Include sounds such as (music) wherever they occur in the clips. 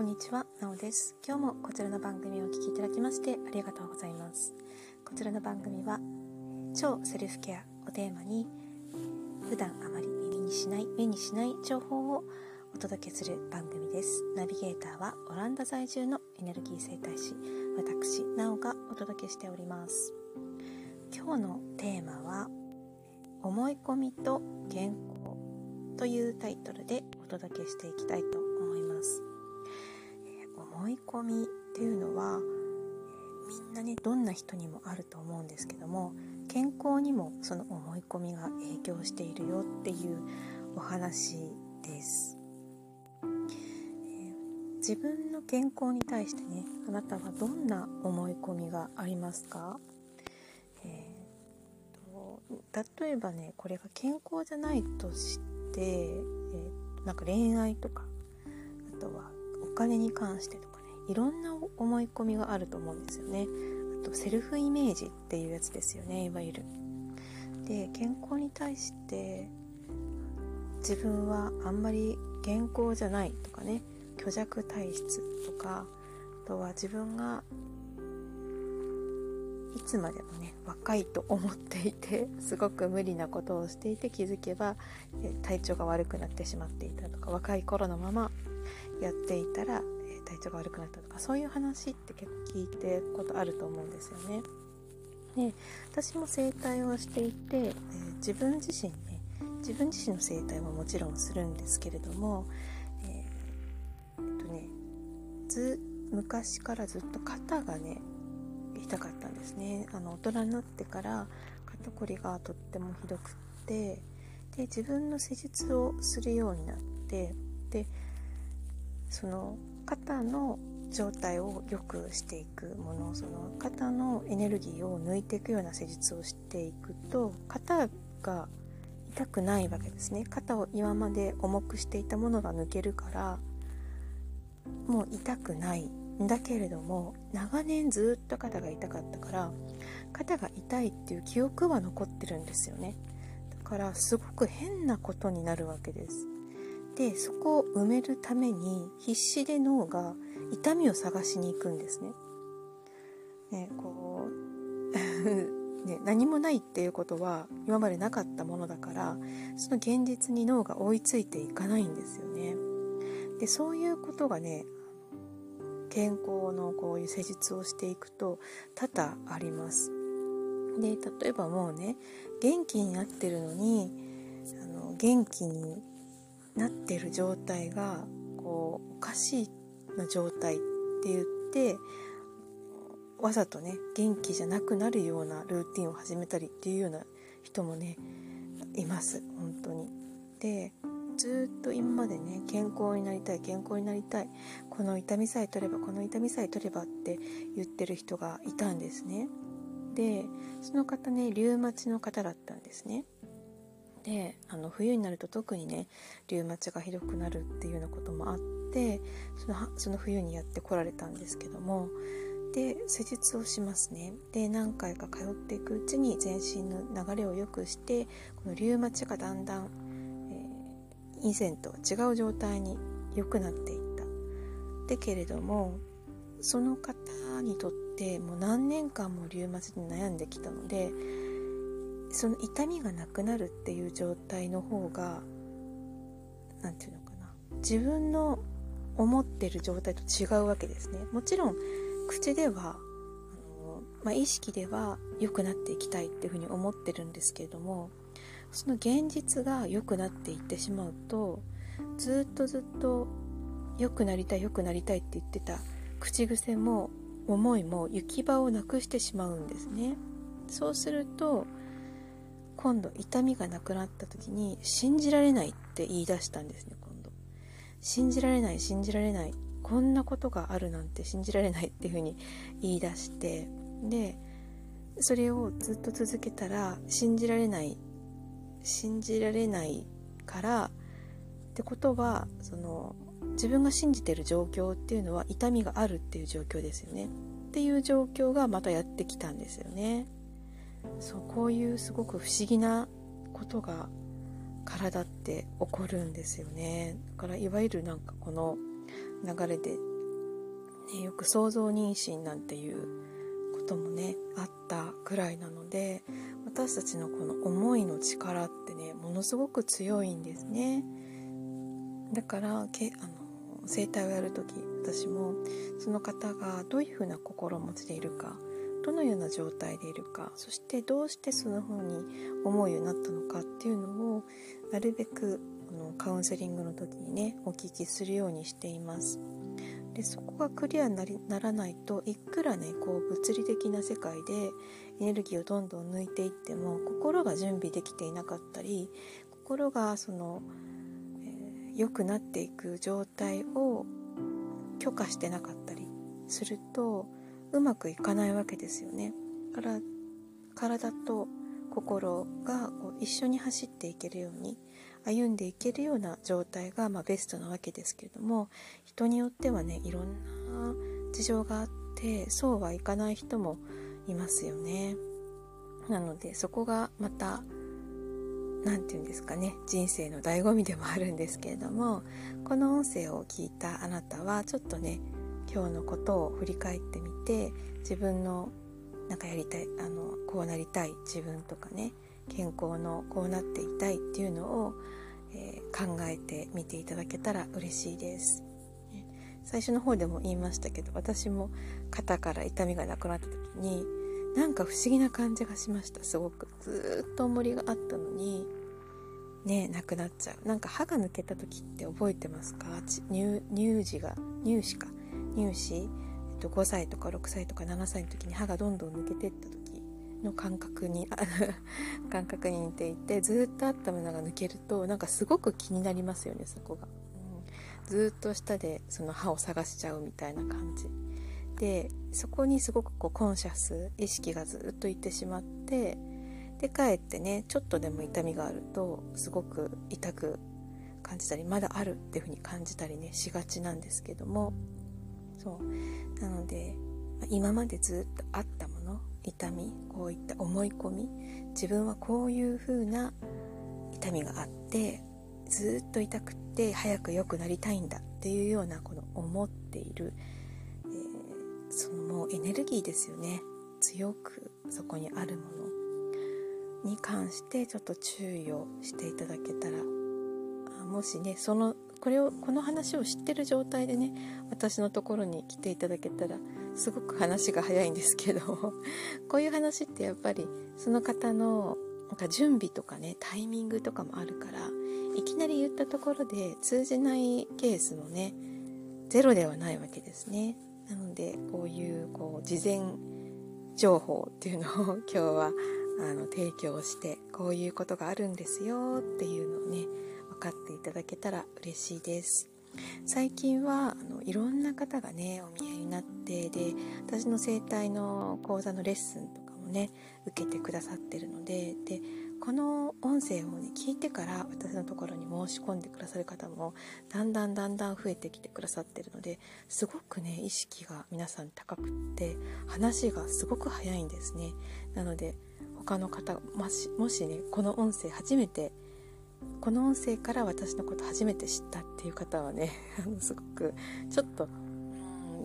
こんにちは、なおです。今日もこちらの番組をお聴きいただきましてありがとうございます。こちらの番組は超セルフケアをテーマに普段あまり耳にしない、目にしない情報をお届けする番組です。ナビゲーターはオランダ在住のエネルギー生態師、私、なおがお届けしております。今日のテーマは思い込みと健康というタイトルでお届けしていきたいと思います。思い込みっていうのは、えみんなねどんな人にもあると思うんですけども健康にもその思い込みが影響しているよっていうお話です、えー、自分の健康に対してねあなたはどんな思い込みがありますか、えー、と例えばねこれが健康じゃないとして、えー、なんか恋愛とかあとはお金に関してといろんな思い込みがあると思うんですよね。あとセルフイメージっていうやつですよね。いわゆる。で健康に対して自分はあんまり健康じゃないとかね。虚弱体質とか。あとは自分がいつまでもね若いと思っていてすごく無理なことをしていて気づけば体調が悪くなってしまっていたとか若い頃のままやっていたら体調が悪くなったとかそういう話って結構聞いてることあると思うんですよね。で私も整体をしていて、えー、自分自身ね自分自身の整体ももちろんするんですけれども、えー、えっとねず昔からずっと肩がね痛かったんですねあの大人になってから肩こりがとってもひどくってで自分の施術をするようになってでその肩の状態を良くしていくものその肩のエネルギーを抜いていくような施術をしていくと肩が痛くないわけですね。肩を今まで重くしていたものが抜けるからもう痛くないんだけれども長年ずっと肩が痛かったから肩が痛いっていう記憶は残ってるんですよね。だからすごく変なことになるわけです。でそこを埋めるために必死で脳が痛みを探しに行くんですね。ねこう (laughs) ね、何もないっていうことは今までなかったものだからその現実に脳が追いついていかないんですよね。でそういうことがね健康のこういう施術をしていくと多々あります。で例えばもうね元気になってるのにあの元気になってる状態がこうおかしいな状態って言ってわざとね元気じゃなくなるようなルーティンを始めたりっていうような人もねいます本当に。でずっと今までね健康になりたい健康になりたいこの痛みさえ取ればこの痛みさえ取ればって言ってる人がいたんですね。でその方ねリウマチの方だったんですね。であの冬になると特にねリウマチがひどくなるっていうようなこともあってそのその冬にやってこられたんですけどもで施術をしますね。で何回か通っていくうちに全身の流れを良くしてこのリウマチがだんだん、えー、以前とは違う状態に良くなっていった。でけれどもその方にとってもう何年間もリウマチに悩んできたのでその痛みがなくなるっていう状態の方が何て言うのかな。自分の思ってる状態と違うわけですね。もちろん口ではあの、まあ、意識では良くなっていきたいっていうふうに思ってるんですけれどもその現実が良くなっていってしまうとずっとずっと良くなりたい良くなりたいって言ってた口癖も思いも行き場をなくしてしまうんですね。そうすると今度痛みがなくなった時に信じられないって言い出したんですね今度。信じられない信じられない。こんなことがあるなんて信じられないっていうふうに言い出してでそれをずっと続けたら信じられない信じられないからってことはその自分が信じてる状況っていうのは痛みがあるっていう状況ですよね。っていう状況がまたやってきたんですよね。そうこういうすごく不思議なことが体って起こるんですよね。だからいわゆるなんかこの流れでね、よく想像妊娠なんていうこともねあったくらいなので私たちのこの思いの力ってねものすごく強いんですね。だからけあの整体をやる時私もその方がどういうふうな心持ちでいるかどのような状態でいるかそしてどうしてその風に思うようになったのかっていうのをなるべくあのカウンセリングの時にねお聞きするようにしています。でそこがクリアになりならないといくらねこう物理的な世界でエネルギーをどんどん抜いていっても心が準備できていなかったり心がその良、えー、くなっていく状態を許可してなかったりするとうまくいかないわけですよね。から体と心がこう一緒に走っていけるように歩んでいけるような状態がまあベストなわけですけれども人によってはねいろんな事情があってそうはいかない人もいますよね。なのでそこがまた何て言うんですかね人生の醍醐味でもあるんですけれどもこの音声を聞いたあなたはちょっとね今日のことを振り返ってみて自分のなんかやりたいあのこうなりたい自分とかね健康のこうなっていたいっていうのを、えー、考えてみていただけたら嬉しいです。最初の方でも言いましたけど私も肩から痛みがなくなった時になんか不思議な感じがしました。すごく。ずっと重りがあったのにねなくなっちゃう。なんか歯が抜けた時って覚えてますか？乳乳児が乳歯か。乳歯、えっと、5歳とか6歳とか7歳の時に歯がどんどん抜けてった時の感覚に (laughs) 感覚に似ていてずっとあったものが抜けるとなんかすごく気になりますよねそこが、うん、ずっと下でその歯を探しちゃうみたいな感じ。でそこにすごくこうコンシャス意識がずっといってしまってでかえってねちょっとでも痛みがあるとすごく痛く感じたりまだあるっていう風に感じたりねしがちなんですけども。そう。なので今までずっとあったもの痛みこういった思い込み自分はこういう風な痛みがあってずっと痛くって早く良くなりたいんだっていうようなこの思っている、えー、そのもうエネルギーですよね。強くそこにあるもの。に関してちょっと注意をしていただけたらもしねそのこれをこの話を知ってる状態でね私のところに来ていただけたらすごく話が早いんですけど (laughs) こういう話ってやっぱりその方のなんか準備とかねタイミングとかもあるからいきなり言ったところで通じないケースもねゼロではないわけですね。なのでこういうこう事前情報っていうのを (laughs) 今日はあの提供してこういうことがあるんですよっていうのをねかっていただけたら嬉しいです。最近はあのいろんな方がねお見えになってで私の整体の講座のレッスンとかもね受けてくださってるのででこの音声をね聞いてから私のところに申し込んでくださる方もだんだんだんだん増えてきてくださってるのですごくね意識が皆さん高くって話がすごく早いんですね。なので他の方もしもしねこの音声初めてこの音声から私のこと初めて知ったっていう方はね (laughs) あのすごくちょっと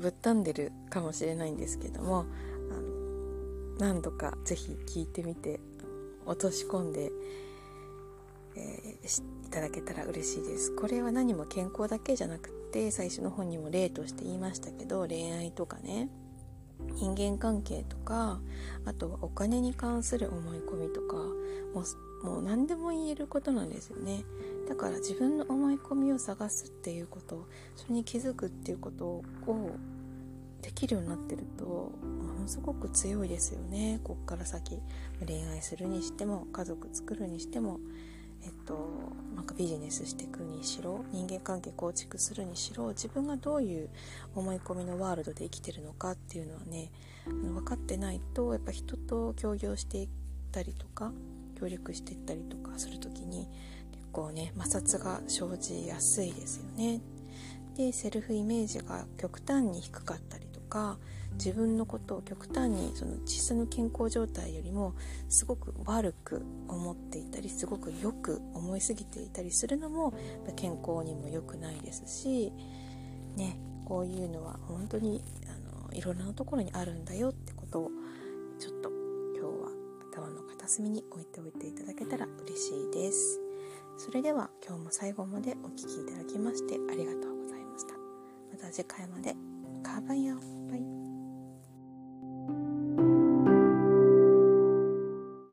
ぶっ飛んでるかもしれないんですけどもあの何度か是非聞いてみて落とし込んで、えー、いただけたら嬉しいです。これは何も健康だけじゃなくて最初の本にも例として言いましたけど恋愛とかね人間関係とかあとはお金に関する思い込みとかもうもう何でも言えることなんですよね。だから自分の思い込みを探すっていうことそれに気づくっていうことをできるようになってるとものすごく強いですよね。こっから先。恋愛するにしても家族作るにしてもえっとなんかビジネスしていくにしろ人間関係構築するにしろ自分がどういう思い込みのワールドで生きてるのかっていうのはね分かってないとやっぱ人と協業していったりとか協力していったりとかする時に結構ね摩擦が生じやすいですよね。でセルフイメージが極端に低かったりとか自分のことを極端にその実際の健康状態よりもすごく悪く思っていたりすごくよく思いすぎていたりするのも健康にも良くないですしねこういうのは本当にあのいろんなところにあるんだよってことをちょっと隅に置いておいていただけたら嬉しいです。それでは今日も最後までお聴きいただきましてありがとうございました。また次回まで。カーバンよバイ。